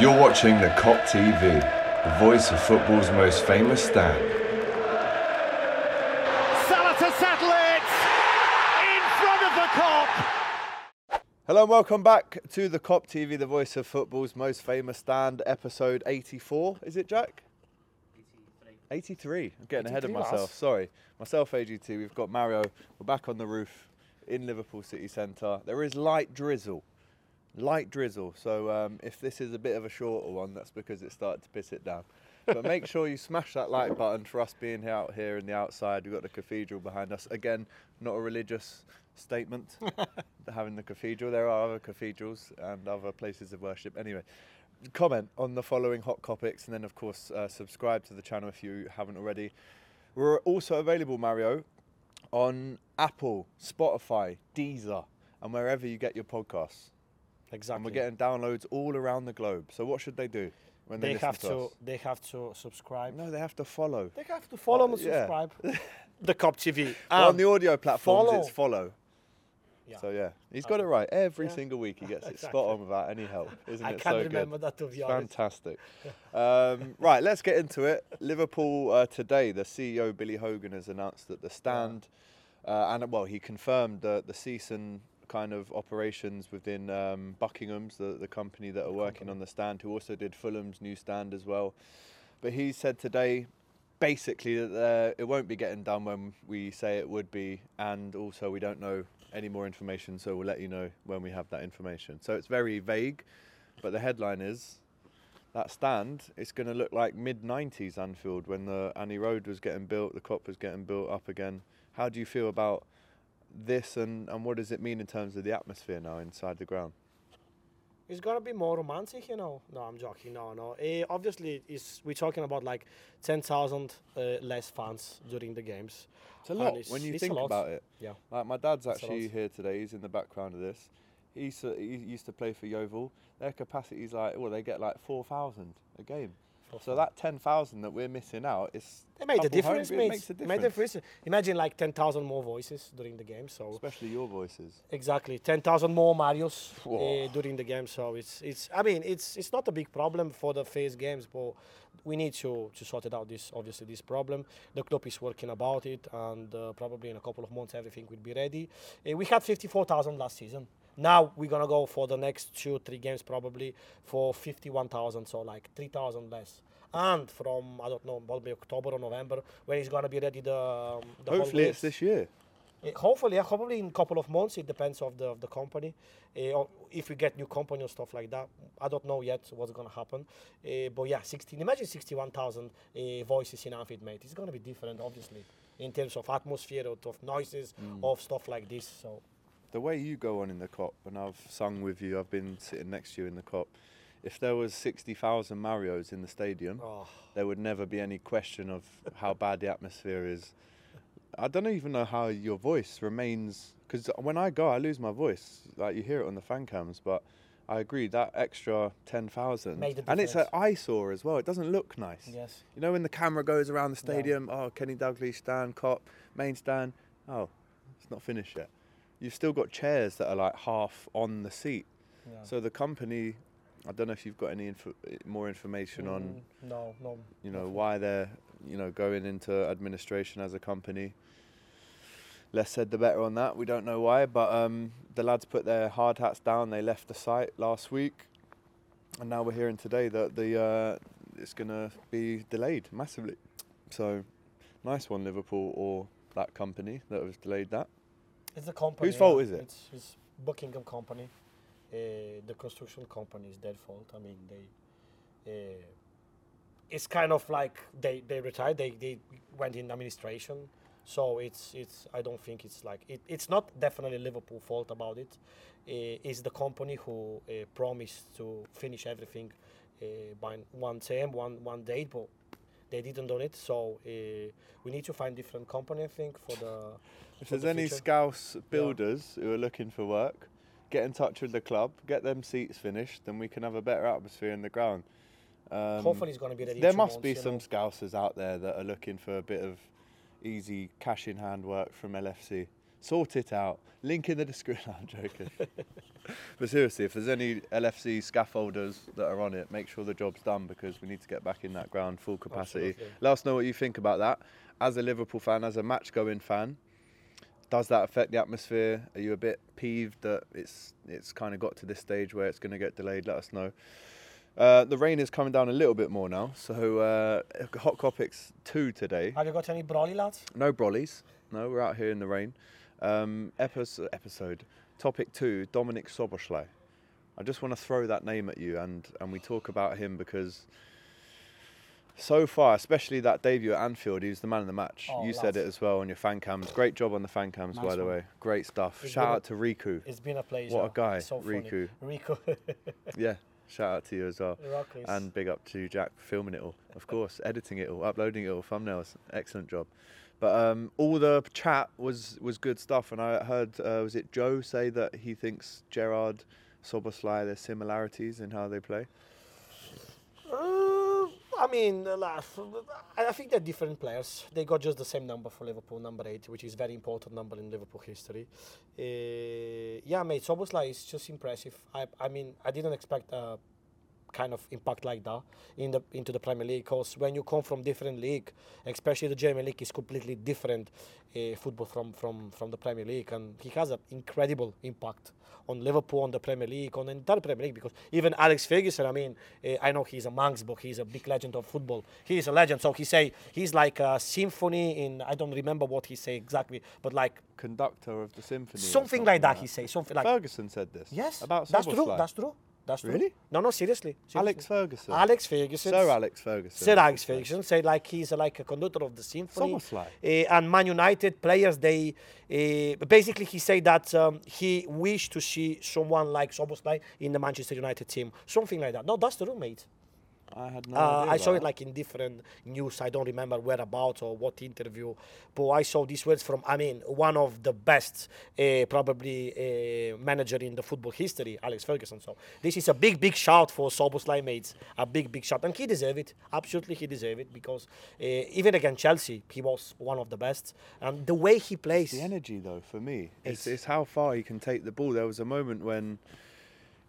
You're watching the Kop TV, the voice of football's most famous stand. Salah to settle it in front of the Kop. Hello and welcome back to the Kop TV, the voice of football's most famous stand, episode 84. Is it, Jack? 83. I'm getting ahead of myself. lads. Sorry. Myself, AGT. We've got Mario. We're back on the roof in Liverpool City Centre. There is light drizzle. Light drizzle. So um, if this is a bit of a shorter one, that's because it started to piss it down. But make sure you smash that like button for us being out here in the outside. We've got the cathedral behind us. Again, not a religious statement having the cathedral. There are other cathedrals and other places of worship. Anyway, comment on the following hot topics and then, of course, uh, subscribe to the channel if you haven't already. We're also available, Mario, on Apple, Spotify, Deezer, and wherever you get your podcasts. Exactly. And we're getting downloads all around the globe. So what should they do when they, they have to, to. They have to subscribe. No, they have to follow. They have to follow Oh, and yeah. subscribe. the Kop TV. Well, on Um, the audio platforms, follow. it's follow. Yeah. So yeah, he's got it right every Yeah. single week. He gets it spot on without any help, isn't I it? can't so remember good. that to be honest. Fantastic. um, right, let's get into it. Liverpool uh, today, the CEO Billy Hogan has announced that the stand, uh, and well, he confirmed the the season kind of operations within um, Buckingham's, the, the company that are working on the stand, who also did Fulham's new stand as well. But he said today, basically, that uh, it won't be getting done when we say it would be, and also we don't know any more information, so we'll let you know when we have that information. So it's very vague, but the headline is that stand. It's going to look like mid '90s Anfield when the Annie Road was getting built, the Kop was getting built up again. How do you feel about this, and, and what does it mean in terms of the atmosphere now inside the ground? It's gonna be more romantic, you know. No, I'm joking. No, no. Eh, obviously, it's, we're talking about like 10,000 uh, less fans during the games. It's a lot it's- when you think about it. Yeah. Like my dad's actually here today. He's in the background of this. He used to, he used to play for Yeovil. Their capacity is like, well, they get like four thousand a game. So that ten thousand that we're missing out is It made a difference, home- mate. It makes a It made a difference, difference. Imagine like 10,000 more voices during the game. So especially your voices. Exactly, ten thousand more Marios uh, during the game. So it's it's. I mean, it's it's not a big problem for the phase games, but we need to to sort it out. This obviously this problem. The club is working about it, and uh, probably in a couple of months everything will be ready. Uh, we had fifty four thousand last season. Now we're gonna go for the next two three games probably for fifty one thousand. So like three thousand less. And from I don't know probably October or November when it's gonna be ready the, um, the whole Hopefully, it's this year. Uh, hopefully, yeah, probably in a couple of months. It depends of the of the company. Uh, if we get new company or stuff like that, I don't know yet what's gonna happen. Uh, but yeah, 16. Imagine 61,000 uh, voices in Anfield, mate. It's gonna be different, obviously, in terms of atmosphere, of, of noises, of stuff like this. So The way you go on in the Kop, and I've sung with you, I've been sitting next to you in the Kop. If there was sixty thousand Marios in the stadium, Oh. there would never be any question of how bad the atmosphere is. I don't even know how your voice remains because when I go, I lose my voice. Like you hear it on the fan cams, but I agree that extra ten thousand, and it's an eyesore as well. It doesn't look nice. Yes. You know when the camera goes around the stadium, oh Kenny Dalglish stand, Kop, main stand. Oh, it's not finished yet. You've still got chairs that are like half on the seat. Yeah. So the company, I don't know if you've got any info, more information on Mm, no, no. you know why they're you know going into administration as a company. Less said, the better on that. We don't know why, but um, the lads put their hard hats down. They left the site last week. and now we're hearing today that the uh, it's going to be delayed massively. So, nice one, Liverpool or that company that has delayed that. It's the company. Whose fault yeah. is it? It's, it's Buckingham company. Uh, the construction company is their fault. I mean, they. Uh, it's kind of like they, they retired. They, they went in administration. So it's it's. I don't think it's like it, It's not definitely Liverpool fault about it. Uh, it's the company who uh, promised to finish everything uh, by one time, one one date, but they didn't do it. So uh, we need to find different company. I think for the. If for there's the any future. Scouse builders who are looking for work, get in touch with the club, get them seats finished, then we can have a better atmosphere in the ground. Um, Hopefully it's gonna be ready There must months, be some know. Scousers out there that are looking for a bit of easy cash in hand work from LFC. Sort it out. Link in the description. I'm joking. but seriously, if there's any LFC scaffolders that are on it, make sure the job's done because we need to get back in that ground full capacity. Absolutely. Let us know what you think about that. As a Liverpool fan, as a match going fan, does that affect the atmosphere? Are you a bit peeved that it's it's kind of got to this stage where it's going to get delayed? Let us know. Uh, the rain is coming down a little bit more now, so uh, Hot Kopics 2 today. Have you got any brolly lads? No brollies. No, we're out here in the rain. Um, episode, episode topic two: Dominik Szoboszlai. I just want to throw that name at you, and and we talk about him because so far, especially that debut at Anfield, he was the man of the match. Oh, you said it as well on your fan cams. Great job on the fan cams, by Nice the one. way. Great stuff. It's Shout been a- out to Riku. It's been a pleasure. What a guy, So funny. Riku. Riku. Yeah, shout out to you as well. Rockies. And big up to Jack for filming it all, of course, editing it all, uploading it all, thumbnails, excellent job. But um, all the chat was was good stuff, and I heard uh, was it Joe say that he thinks Gerrard, Szoboszlai, there's similarities in how they play. Uh, I mean, I think they're different players. They got just the same number for Liverpool, number eight, which is very important number in Liverpool history. Uh, yeah, mate, Szoboszlai is just impressive. I, I mean, I didn't expect kind of impact like that in the into the Premier League because when you come from different league, especially the German league is completely different uh, football from, from from the Premier League, and he has an incredible impact on Liverpool, on the Premier League, on the entire Premier League. Because even Alex Ferguson, I mean, uh, I know he's a Manx, but he's a big legend of football. He is a legend, so he say he's like a symphony in. I don't remember what he say exactly, but like Conductor of the symphony. or something like that. He say something like. Ferguson said this. Yes, About that's true. That's true. That's. Really? No, no, seriously. Alex. Ferguson. Alex Ferguson. Sir Alex Ferguson. Sir Alex Ferguson said like he's like a conductor of the symphony. Szoboszlai. Uh, and Man United players, they uh, basically he said that um, he wished to see someone like Szoboszlai in the Manchester United team, something like that. No, that's the mate. I had no Uh, idea I saw about it like in different news. I don't remember whereabouts or what interview, but I saw these words from. I mean, one of the best, uh, probably uh, manager in the football history, Alex Ferguson. So this is a big, big shout for Szoboszlai mates. A big, big shout, and he deserve it. Absolutely, he deserve it because uh, even against Chelsea, he was one of the best. And the way he plays, the energy though for me it's, It's- it's how far he can take the ball there was a moment when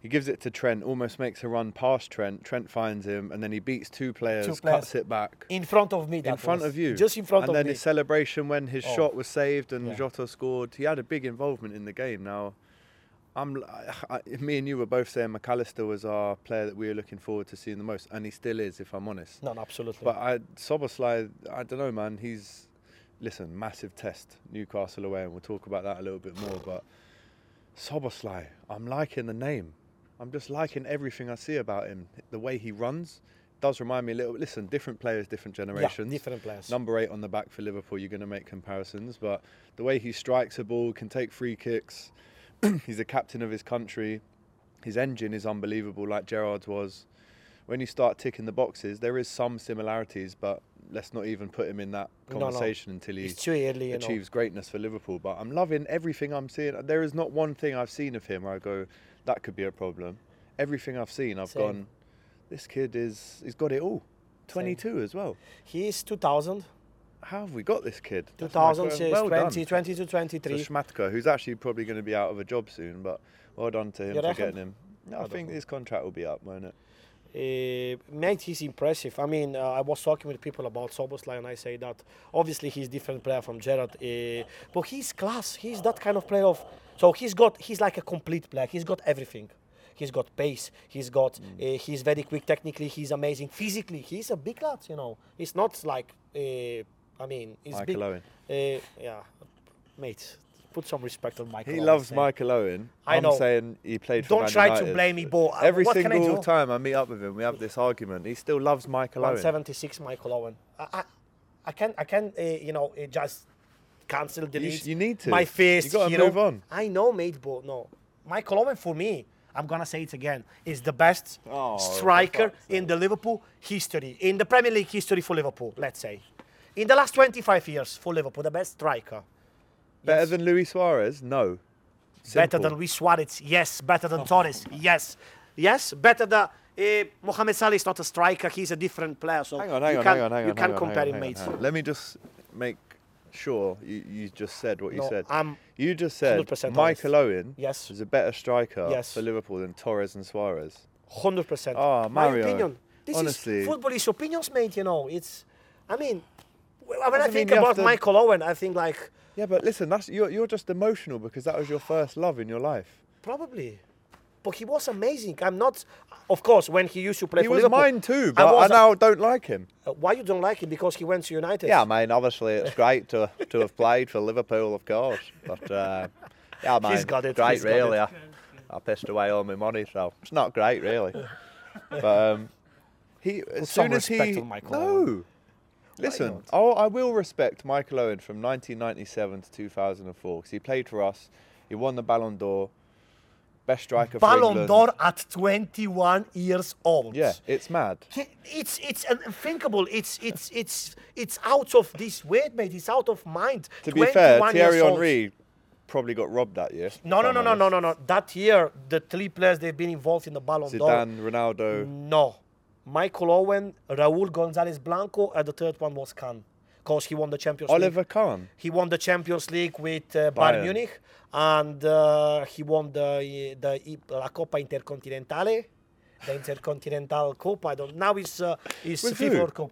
he gives it to Trent almost makes a run past Trent Trent finds him and then he beats two players, players. cuts it back in front of me, in front was. of you just in front and of me. And then his celebration when his Oh. shot was saved and Yeah. Jota scored he had a big involvement in the game now I'm, I, me and you were both saying McAllister was our player that we were looking forward to seeing the most, and he still is, if I'm honest. no, no, absolutely. But I Szoboszlai, I don't know, man. He's listen, massive test Newcastle away, and we'll talk about that a little bit more. But Szoboszlai, I'm liking the name. I'm just liking everything I see about him. The way he runs does remind me a little. Listen, different players, different generations. different players. Number eight on the back for Liverpool. You're going to make comparisons, but the way he strikes a ball, can take free kicks. he's a captain of his country. His engine is unbelievable, like Gerrard's was. When you start ticking the boxes, there is some similarities, but let's not even put him in that No, no. conversation until he it's too early, you know. achieves greatness for Liverpool. But I'm loving everything I'm seeing. There is not one thing I've seen of him where I go, that could be a problem. Everything I've seen, I've Same. gone, this kid is he's got it all. 22 as well. He is 2000. How have we got this kid? That's 2000, my- says well done 20, 20 to to 23. Schmadtke, who's actually probably going to be out of a job soon, but well done to him You for reckon? getting him. No, I, think his contract will be up, won't it? Uh, mate, he's impressive. I mean, uh, I was talking with people about Szoboszlai, and I say that obviously he's different player from Gerrard, uh, but he's class. He's that kind of player of. So he's got. He's like a complete player. He's got everything. He's got pace. He's got. Mm. Uh, he's very quick technically. He's amazing physically. He's a big lad. You know. It's not like. Uh, I mean, he's Michael big. Owen. Uh, yeah, mate. Put some respect on Michael. He Owen, loves. Michael Owen. I I'm saying he played for Don't try to blame me, but uh, Every what can I single do? time I meet up with him, we have this argument. He still loves Michael Owen. 176 Michael Owen. I, I, I can, I can, uh, you know, uh, just cancel, delete. sh- you need to. My You face. gotta hero. move on. I know, mate, but no. Michael Owen for me, I'm gonna say it again, is the best Oh, striker in the Liverpool history, in the Premier League history for Liverpool. Let's say, in the last 25 years for Liverpool, the best striker. Better Yes. than Luis Suarez? No. Better than Luis Suarez, yes. Better than Torres, yes. Yes, better than uh, Mohamed Salah is not a striker. He's a different player. So Hang on, hang you on, can't, hang on, hang on. You hang can't on, compare hang him, on, mates. hang on. Let me just make sure you, you just said what you No, said. I'm you just said 100% Michael Owen Yes. is a better striker Yes. for Liverpool than Torres and Suarez. Hundred percent. Oh, My opinion. This honestly. is football is opinions, mate. You know, it's. I mean, when I Doesn't think mean about Michael Owen, I think like Yeah, but listen, that's you're, you're just emotional because that was your first love in your life. probably, but he was amazing. I'm not. Of course, when he used to play He for was Liverpool, mine too, but I, was now don't like him. uh, why you don't like him? Because he went to United. Yeah, I mean, obviously it's great to to have played for Liverpool, of course, but uh, yeah, man, He's got it, great he's got really. it. I, I pissed away all my money, so it's not great really. but um, he, as some soon as he, on Michael no, Owen. Listen, oh, I will respect Michael Owen from 1997 to 2004 because he played for us. He won the Ballon d'Or, best striker Ballon d'Or at 21 years old. Yeah, it's mad. It's it's unthinkable. It's it's it's it's out of this weight, mate. It's out of mind. To be fair, 21 years Thierry. Henry probably got robbed that year. No, no, no, no, no, no, no. That year, the three players they've been involved in the Ballon d'Or. Zidane, Ronaldo. No, Michael Owen, Raúl González Blanco, and the third one was Kahn. because he won the Champions Oliver League. Kahn. He won the Champions League with uh, Bayern Bayern. Munich, and uh, he won the the La Coppa Intercontinentale, the Intercontinental Cup. I don't. Now it's uh, it's With FIFA? World Cup.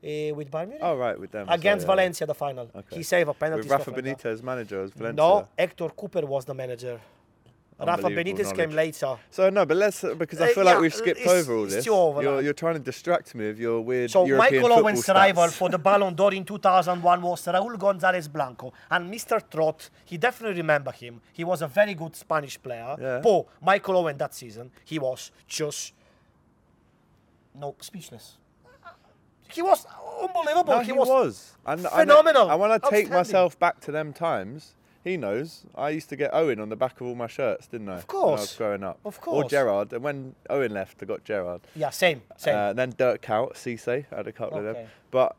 Uh, with Bayern Munich Oh, right, with them. against sorry, yeah. Valencia, the final. Okay. He saved a penalty. With Rafa like. Benitez, manager Valencia. No, Hector Cuper was the manager. Rafa Benitez came later. So no, but let's because I Uh, feel yeah, like we've skipped over all this. over You're, you're trying to distract me with your weird So European Michael Owen's stats. rival for the Ballon d'Or in 2001 was Raúl González Blanco. And Mr. Trot, he definitely remember him. He was a very good Spanish player. Yeah. But Michael Owen that season, he was just no speechless. He was unbelievable. No, he, he, was, was. And, and- phenomenal, And when I take myself back to them times, he knows I used to get Owen on the back of all my shirts, didn't I? Of When I was course. growing up. Of course. Or course. Gerrard. And when Owen left, I got Gerrard. Yeah, same, same. Uh, then Dirk Kuyt, Cisse, I had a couple of them. But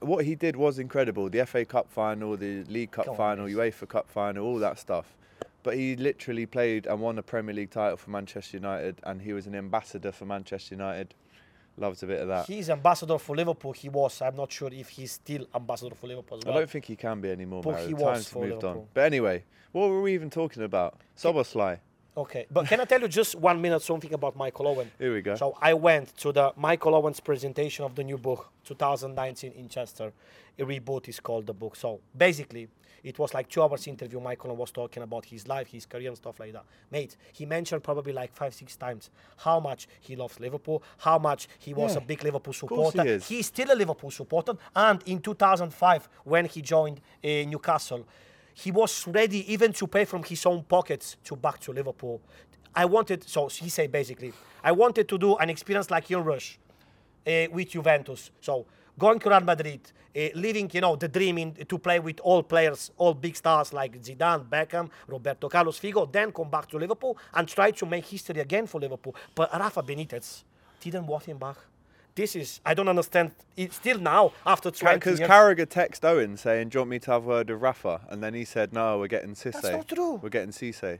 what he did was incredible. The FA Cup final, the League Cup final, yes. UEFA Cup final, all that stuff. But he literally played and won a Premier League title for Manchester United, and he was an ambassador for Manchester United. Loves a bit of that. He's ambassador for Liverpool. He was. I'm not sure if he's still ambassador for Liverpool as I don't think he can be anymore. But Mario. he was Time's for moved on. But anyway, what were we even talking about? Szoboszlai. Okay, but can I tell you just one minute something about Michael Owen? Here we go. So I went to the Michael Owens presentation of the new book, 2019 in Chester. A reboot is called the book. So basically, it was like two hours interview. Michael was talking about his life, his career, and stuff like that. Mate, he mentioned probably like five, six times how much he loves Liverpool, how much he was Yeah, a big Liverpool supporter. he is. He's still a Liverpool supporter. And in 2005, when he joined uh, Newcastle, he was ready even to pay from his own pockets to back to Liverpool. I wanted, so he said basically, I wanted to do an experience like your Rush uh, with Juventus. So going to Real Madrid, uh, living, you know, the dream in, to play with all players, all big stars like Zidane, Beckham, Roberto Carlos, Figo, then come back to Liverpool and try to make history again for Liverpool. But Rafa Benitez didn't want him back. This is, I don't understand, it, still now, after 20 Because. Carragher texted Owen saying, "Do you want me to have a word with Rafa?" And then he said, "No, we're getting Cisse. not true. We're getting Cisse."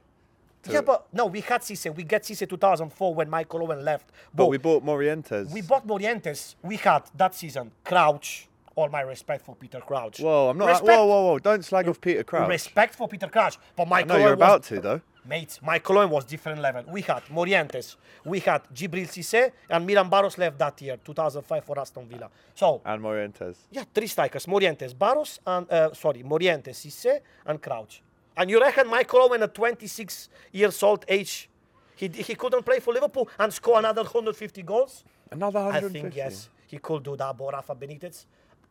Yeah, but no, we had Cisse. We get Cisse 2004 when Michael Owen left. But we bought Morientes. We bought Morientes. We had that season Crouch. All my respect for Peter Crouch. Whoa, I'm not. Respect, Whoa, whoa, whoa! Don't slag off Peter Crouch. Respect for Peter Crouch. But Michael Owen you're about was, to though. Mate, Michael Owen was different level. We had Morientes. We had Djibril Cisse and Milan Baros left that year, 2005 for Aston Villa. So And Morientes. yeah, three strikers: Morientes, Baros, and uh, sorry, Morientes, Cisse, and Crouch. And you reckon Michael Owen at 26 years old age, He, he couldn't play for Liverpool and score another 150 goals. Another 150? I think yes, he could do that. But Rafa Benitez,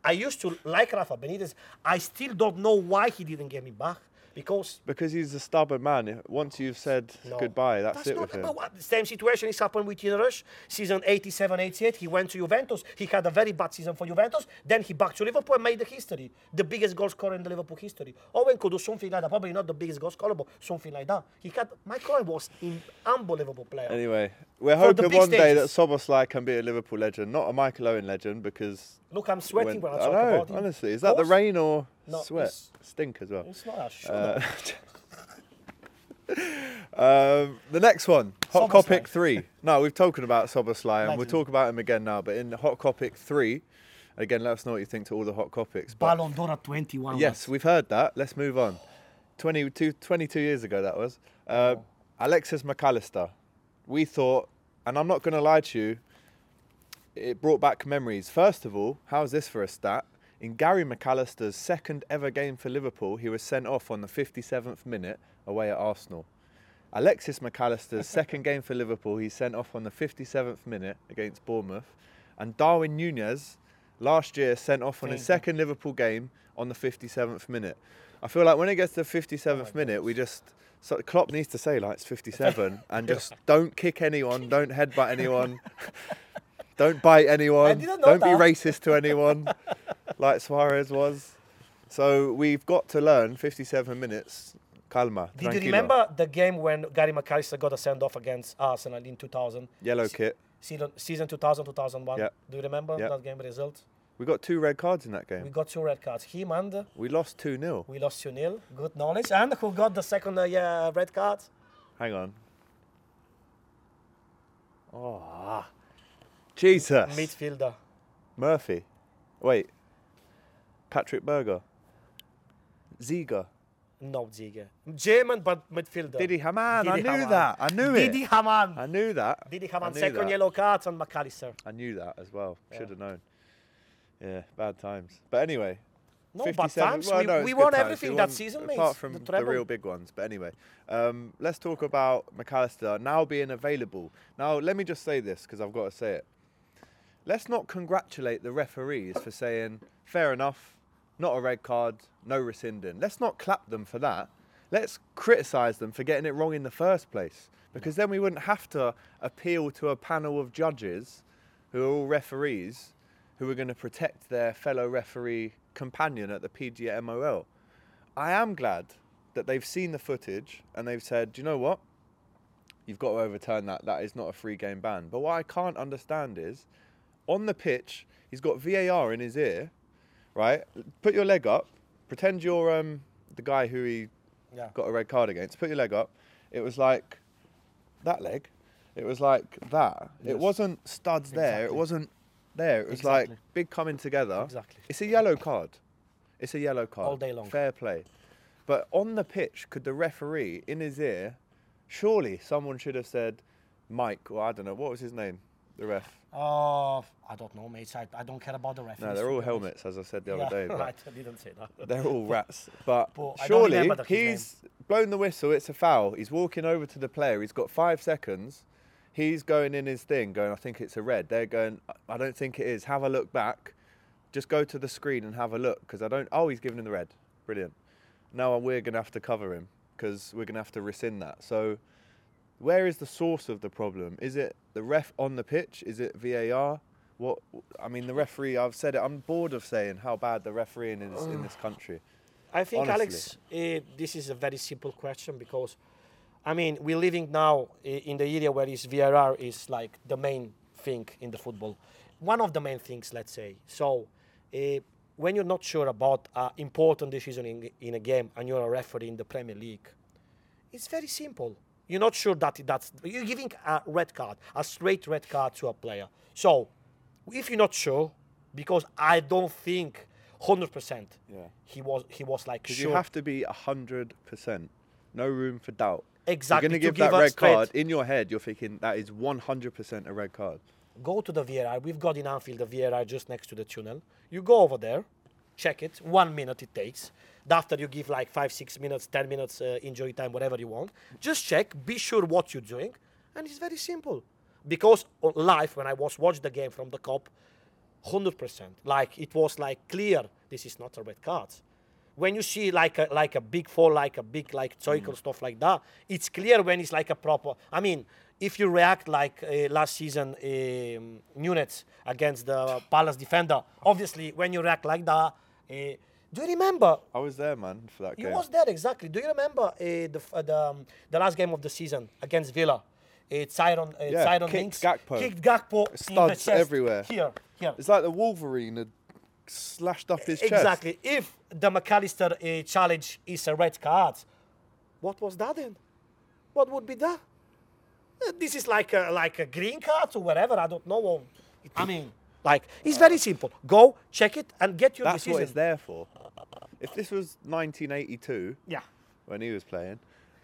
I used to like Rafa Benitez. I still don't know why he didn't get me back because Because he's a stubborn man. Once you've said no, goodbye, that's, it not, with him. but what- the same situation is happened with Rush. Season 87, 88, he went to Juventus. He had a very bad season for Juventus. Then he back to Liverpool and made the history. The biggest goal scorer in the Liverpool history. Owen could do something like that. Probably not the biggest goal scorer, but something like that. He had, Michael Owen was an unbelievable player. Anyway, we're hoping one day that stages. Szoboszlai can be a Liverpool legend, not a Michael Owen legend, because Look, I'm sweating when, I I talk know, about him. honestly, is that the rain or No, sweat? Stink as well. It's not. Uh, um, the next one, Hot Szoboszlai. Kopic 3. No, we've talked about Szoboszlai and we'll talk about him again now. But in Hot Kopic 3, again, let us know what you think to all the Hot Kopics. Ballon d'Or 21. yes, we've heard that. Let's move on. 22, 22 years ago, that was. Uh, Alexis McAllister. We thought, and I'm not going to lie to you, it brought back memories. First of all, how's this for a stat? In Gary McAllister's second ever game for Liverpool, he was sent off on the 57th minute away at Arsenal. Alexis McAllister's second game for Liverpool, he's sent off on the 57th minute against Bournemouth. And Darwin Nunez last year sent off on his second Liverpool game on the 57th minute. I feel like when it gets to the 57th minute, we just so Klopp needs to say like it's 57 and just don't kick anyone, don't headbutt anyone, don't bite anyone, don't be racist to anyone, like Suarez was. So we've got to learn 57 minutes. Calma. Did you remember the game when Gary McAllister got a send off against Arsenal in 2000? Yellow Se- kit. Season, season 2000 2001. Yeah. Do you remember Yeah. that game result? We got two red cards in that game. We got two red cards. Him and We lost 2 0. we lost 2 0. Good knowledge. And who got the second uh, yeah, red card? Hang on. Oh, Jesus. Midfielder. Murphy. Wait. Patrick Berger. Ziga. No, Ziege. German, but midfielder. Didi Hamann. I knew Hamann. that. I knew it. Didi Hamann. I knew that. Didi I Hamann. Second that. yellow card on McAllister. I knew that as well. Should have known. Yeah, bad times. But anyway. No bad times. well, we no, we won times. everything We that season, mate. Apart from the, the, real big ones. But anyway, um, let's talk about McAllister now being available. Now, let me just say this because I've got to say it. Let's not congratulate the referees for saying, fair enough, not a red card, no rescinding. Let's not clap them for that. Let's criticise them for getting it wrong in the first place because then we wouldn't have to appeal to a panel of judges who are all referees who are going to protect their fellow referee companion at the PGMOL. I am glad that they've seen the footage and they've said, you know what? You've got to overturn that. That is not a free game ban. But what I can't understand is on the pitch, he's got VAR in his ear, right? Put your leg up. Pretend you're um, the guy who he Yeah. got a red card against. Put your leg up. It was like that leg. It was like that. It wasn't studs there. It wasn't there. It was Exactly. like big coming together. Exactly. It's a yellow card. It's a yellow card. All day long. Fair play. But on the pitch, could the referee in his ear, surely someone should have said, Mike, or I don't know, what was his name? The ref. Oh, I don't know, mate. I, I don't care about the referees. No, they're all helmets, as I said the Yeah, other day. I didn't say that. They're all rats. But, But surely remember the- his he's blown the whistle. It's a foul. He's walking over to the player. He's got five seconds. He's going in his thing, going, I think it's a red. They're going, I don't think it is. Have a look back. Just go to the screen and have a look because I don't. Oh, he's giving him the red. Brilliant. Now we're going to have to cover him because we're going to have to rescind that. So, where is the source of the problem? Is it the ref on the pitch? Is it VAR? What I mean, the referee. I've said it. I'm bored of saying how bad the refereeing is in this country. I think, Honestly. Alex, uh, this is a very simple question because, I mean, we're living now uh, in the area where is VRR is like the main thing in the football. One of the main things, let's say. So, uh, when you're not sure about an important decision in, in a game and you're a referee in the Premier League, it's very simple. You're not sure that that's you're giving a red card, a straight red card to a player. So, if you're not sure, because I don't think, hundred percent, Yeah. he was he was like sure. you have to be hundred percent, no room for doubt. Exactly, You're going to give give that red straight- card in your head. You're thinking that is one hundred percent a red card. go to the VRR. We've got in Anfield the VRR just next to the tunnel. You go over there, check it. One minute it takes. After you give like five, six minutes, ten minutes uh, injury time, whatever you want. Just check. Be sure what you're doing. And it's very simple. Because on live, when I was watching the game from the Kop, 100%, like it was like clear this is not a red card. When you see like a, like a big fall, like a big like cycle stuff like that, it's clear when it's like a proper. I mean, if you react like uh, last season, um, Nunez against the Palace defender, obviously when you react like that, uh, do you remember I was there, man, for that game. You was there exactly. Do you remember uh, the f- uh, the, um, the last game of the season against Villa? It's Tyrone, uh, Yeah, Tyrone kicked Mings Gakpo. kicked Gakpo Studs chest. everywhere. Here, here. It's like the Wolverine had slashed up his chest. Exactly. If the McAllister uh, challenge is a red card, what was that then? What would be that? Uh, this is like a, like a green card or whatever. I don't know. Or- I mean, like it's very simple. Go check it and get your That's decision. what it's there for. If this was 1982 Yeah. when he was playing,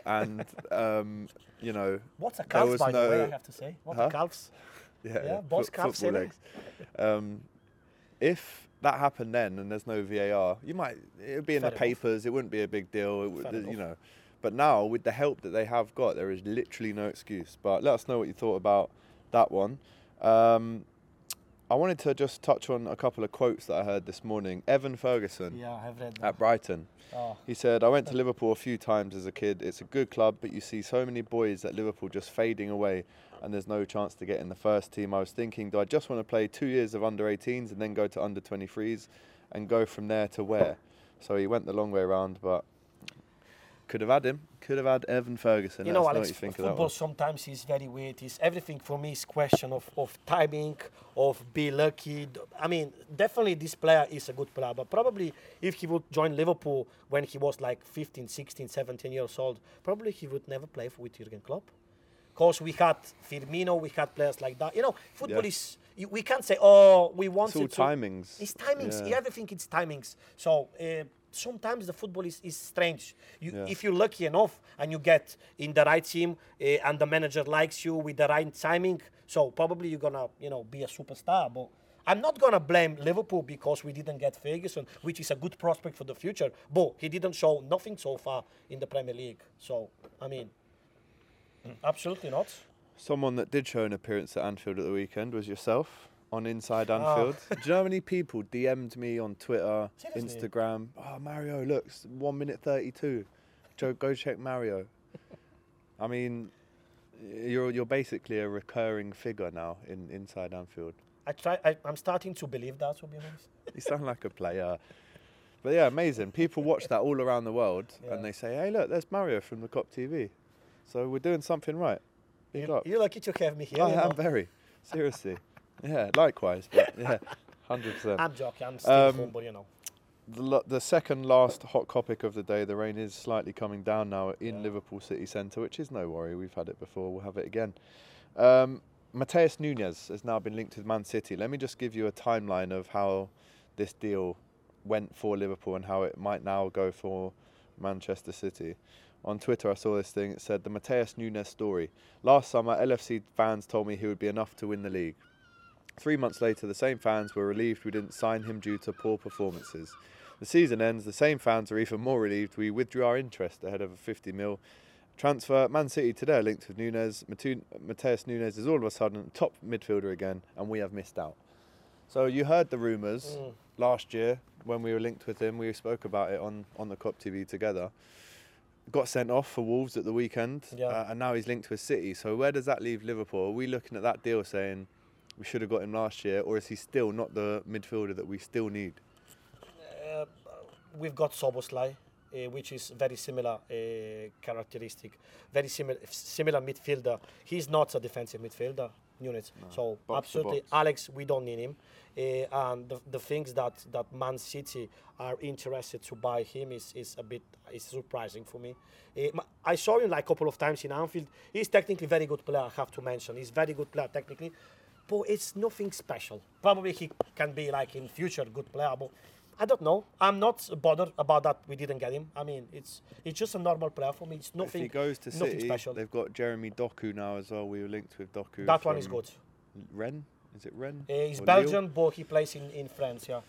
and um, you know, What's a there calf, was by the way? I have to say. What Huh? a calves? yeah, yeah, boss foot- calves, football innit? legs. Um, if that happened then and there's no VAR, you might it would be in Fair the enough. papers. It wouldn't be a big deal. It would, Fair you enough. know. But now with the help that they have got, there is literally no excuse. But let us know what you thought about that one. Um, I wanted to just touch on a couple of quotes that I heard this morning. Evan Ferguson Yeah, I have read that. at Brighton. Oh. He said, I went to Liverpool a few times as a kid. It's a good club, but you see so many boys at Liverpool just fading away, and there's no chance to get in the first team. I was thinking, do I just want to play two years of under 18s and then go to under 23s and go from there to where? So he went the long way around, but could have had him. Could have had Evan Ferguson. you know, know Alex, what you think of football sometimes is very weird. It's everything for me is question of, of timing, of be lucky. I mean, definitely this player is a good player, but probably if he would join Liverpool when he was like 15, 16, 17 years old, probably he would never play for with Jurgen Klopp. Because we had Firmino, we had players like that. You know, football Yeah. is, you, we can't say, oh, we want all it to. timings. It's timings. Yeah. Everything is timings. So uh, sometimes the football is, is strange. You, Yeah. If you're lucky enough and you get in the right team uh, and the manager likes you with the right timing, so probably you're gonna you know be a superstar. But I'm not gonna blame Liverpool because we didn't get Ferguson, which is a good prospect for the future. But he didn't show nothing so far in the Premier League. So I mean, absolutely not. Someone that did show an appearance at Anfield at the weekend was yourself on Inside Ah. Anfield. Do you know how many people DM'd me on Twitter, Seriously? Instagram? Oh, Mario, looks one minute 32. Joe, go check Mario. I mean, you're you're basically a recurring figure now in Inside Anfield. I try. I, I'm starting to believe that. To be honest. You sound like a player. But yeah, amazing. People watch that all around the world Yeah. and they say, hey, look, there's Mario from the KOP TV. So we're doing something right. Big You- up. You're lucky to have me here. I am very. Seriously. Yeah, likewise. But yeah, 100%. I'm joking. I'm still Um, humble, you know. the, the second last hot topic of the day, the rain is slightly coming down now in Liverpool city centre, which is no worry. We've had it before. We'll have it again. Um, Matheus Nunes has now been linked with Man City. Let me just give you a timeline of how this deal went for Liverpool and how it might now go for Manchester City. On Twitter, I saw this thing. It said the Matheus Nunes story. Last summer, LFC fans told me he would be enough to win the league. Three months later, the same fans were relieved we didn't sign him due to poor performances. The season ends, the same fans are even more relieved we withdrew our interest ahead of a 50 mil transfer. Man City today are linked with Nunes. Matheus Nunes is all of a sudden top midfielder again, and we have missed out. So you heard the rumours Mm. last year when we were linked with him. We spoke about it on, on the KOP TV together. Got sent off for Wolves at the weekend, Yeah. uh, and now he's linked with City. So where does that leave Liverpool? Are we looking at that deal saying we should have got him last year, or is he still not the midfielder that we still need? Uh, we've got Soboslai, uh, which is very similar uh, characteristic, very similar similar midfielder. He's not a defensive midfielder, Nunes. so box absolutely. Alex, we don't need him. Uh, and the, the things that, that Man City are interested to buy him is, is a bit is surprising for me. Uh, I saw him like a couple of times in Anfield. He's technically very good player. I have to mention. He's very good player technically, but it's nothing special. Probably he can be like in future good player, but I don't know. I'm not bothered about that. We didn't get him. I mean, it's it's just a normal player for me. It's nothing. if he goes to nothing City, special. they've got Jeremy Doku now as well. We were linked with Doku. That one is good. Rennes? Is it Rennes? Uh, he's Or Lille? Belgian, but he plays in, in France. Yeah,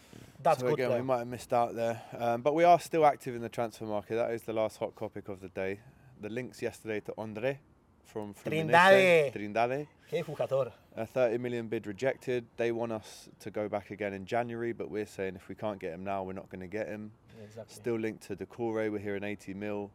that's so good. again, player. we might have missed out there, um, but we are still active in the transfer market. That is the last hot topic of the day. The links yesterday to Andre from from Trindade. Trindade. Que jugador. A 30 million bid rejected. They want us to go back again in January, but we're saying if we can't get him now, we're not going to get him. Exactly. Still linked to Decore, we're hearing 80 mil.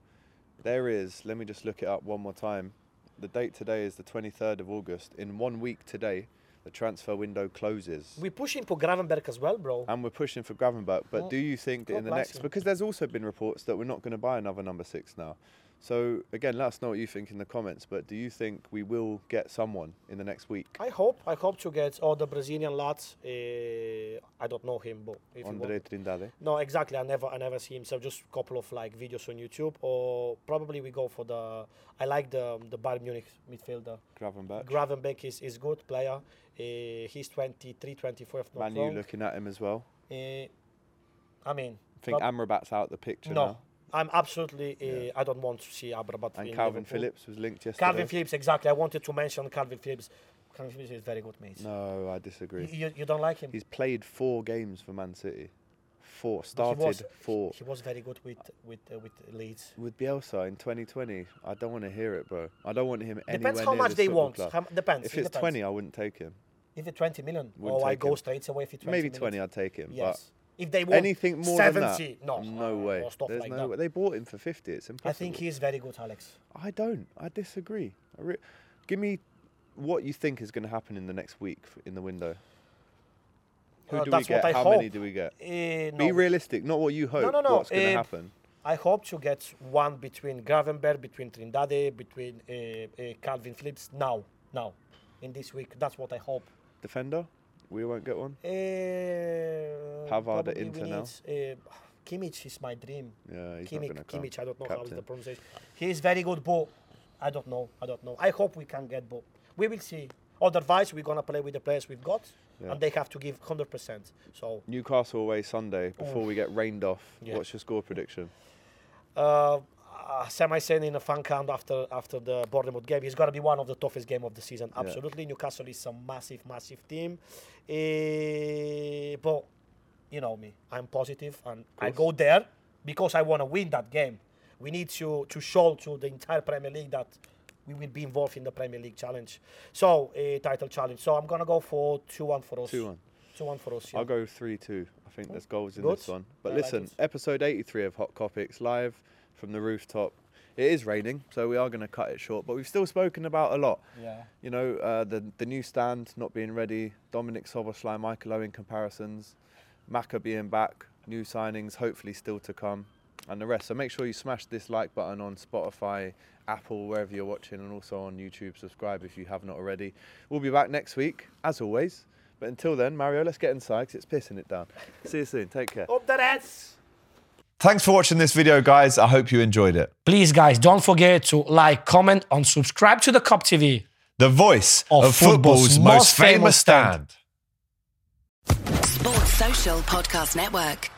There is, let me just look it up one more time. The date today is the 23rd of August. In one week today, the transfer window closes. We're pushing for Gravenberg as well, bro. and we're pushing for Gravenberg. But Well, do you think that in the next, him. because there's also been reports that we're not going to buy another number six now. So again, let us know what you think in the comments. But do you think we will get someone in the next week? I hope. I hope to get all the Brazilian lads. Uh, I don't know him, but if Andre Trindade. No, exactly. I never, I never see him. So just a couple of like videos on YouTube, or probably we go for the. I like the the Bayern Munich midfielder. Gravenberg. Gravenbeck is is good player. Uh, he's 23, 24. If not Man, you looking at him as well. Uh, I mean, I think Amrabat's out of the picture no, now. I'm absolutely. Uh, I don't want to see Amrabat. And in Calvin Liverpool. Phillips was linked yesterday. Calvin Phillips, exactly. I wanted to mention Calvin Phillips. Calvin Phillips is very good, mate. No, I disagree. you, you don't like him? He's played four games for Man City. Four. Started he was, four. He was very good with with uh, with Leeds. With Bielsa in 2020, I don't want to hear it, bro. I don't want him anywhere Depends how near much they want. How, depends. If it it's depends. 20, I wouldn't take him. If it's 20 million, Wouldn't oh, I go him. straight away. If it's 20 Maybe million. 20, I'd take him. Yes. If they want Anything more 70, than that? no, no way. stuff There's like no that. way. They bought him for 50. It's impossible. I think he is very good, Alex. I don't. I disagree. I re- Give me what you think is going to happen in the next week in the window. Who Uh, do that's we get? what I How many do we get? Eh, Be realistic, not what you hope. no, no. no. What's going to eh, happen? I hope to get one between Gravenberg, between Trindade, between uh, uh, Calvin Phillips now, now, in this week. That's what I hope. Defender? We won't get one. Uh, Pavard at Inter now? uh, Kimmich is my dream. Yeah, he's not Kimmich, come. Kimmich, I don't know how is Captain. the pronunciation. He is very good, but I don't know. I don't know. I hope we can get, but we will see. Otherwise, we're gonna play with the players we've got, Yeah. and they have to give 100%. So, Newcastle away Sunday before we get rained off. Yeah. What's your score prediction? uh, uh, Sam I said in a fan count after after the Bournemouth game, it's gonna be one of the toughest game of the season. Absolutely, Newcastle is a massive, massive team. Eh, but you know me, I'm positive, and I go there because I want to win that game. We need to to show to the entire Premier League that we will be involved in the Premier League challenge. So, a title challenge. So I'm gonna go for two one for us. 2-1. Two one for us. Yeah. I'll go 3 2. I think there's goals in Good. this one. But I listen, it. episode 83 of Hot Topics live from the rooftop. It is raining, so we are going to cut it short, but we've still spoken about a lot. Yeah. You know, uh, the the new stand not being ready, Dominic Soboslai, Michael Owen comparisons, Maka being back, new signings hopefully still to come, and the rest. So make sure you smash this like button on Spotify, Apple, wherever you're watching, and also on YouTube. Subscribe if you have not already. We'll be back next week, as always. But until then, Mario, let's get inside 'cause it's pissing it down. See you soon. Take care. Up the Reds! Thanks for watching this video, guys. I hope you enjoyed it. Please, guys, don't forget to like, comment, and subscribe to the Kop TV. The voice Of of, football's, football's most most famous famous stand. Sports Social Podcast Network.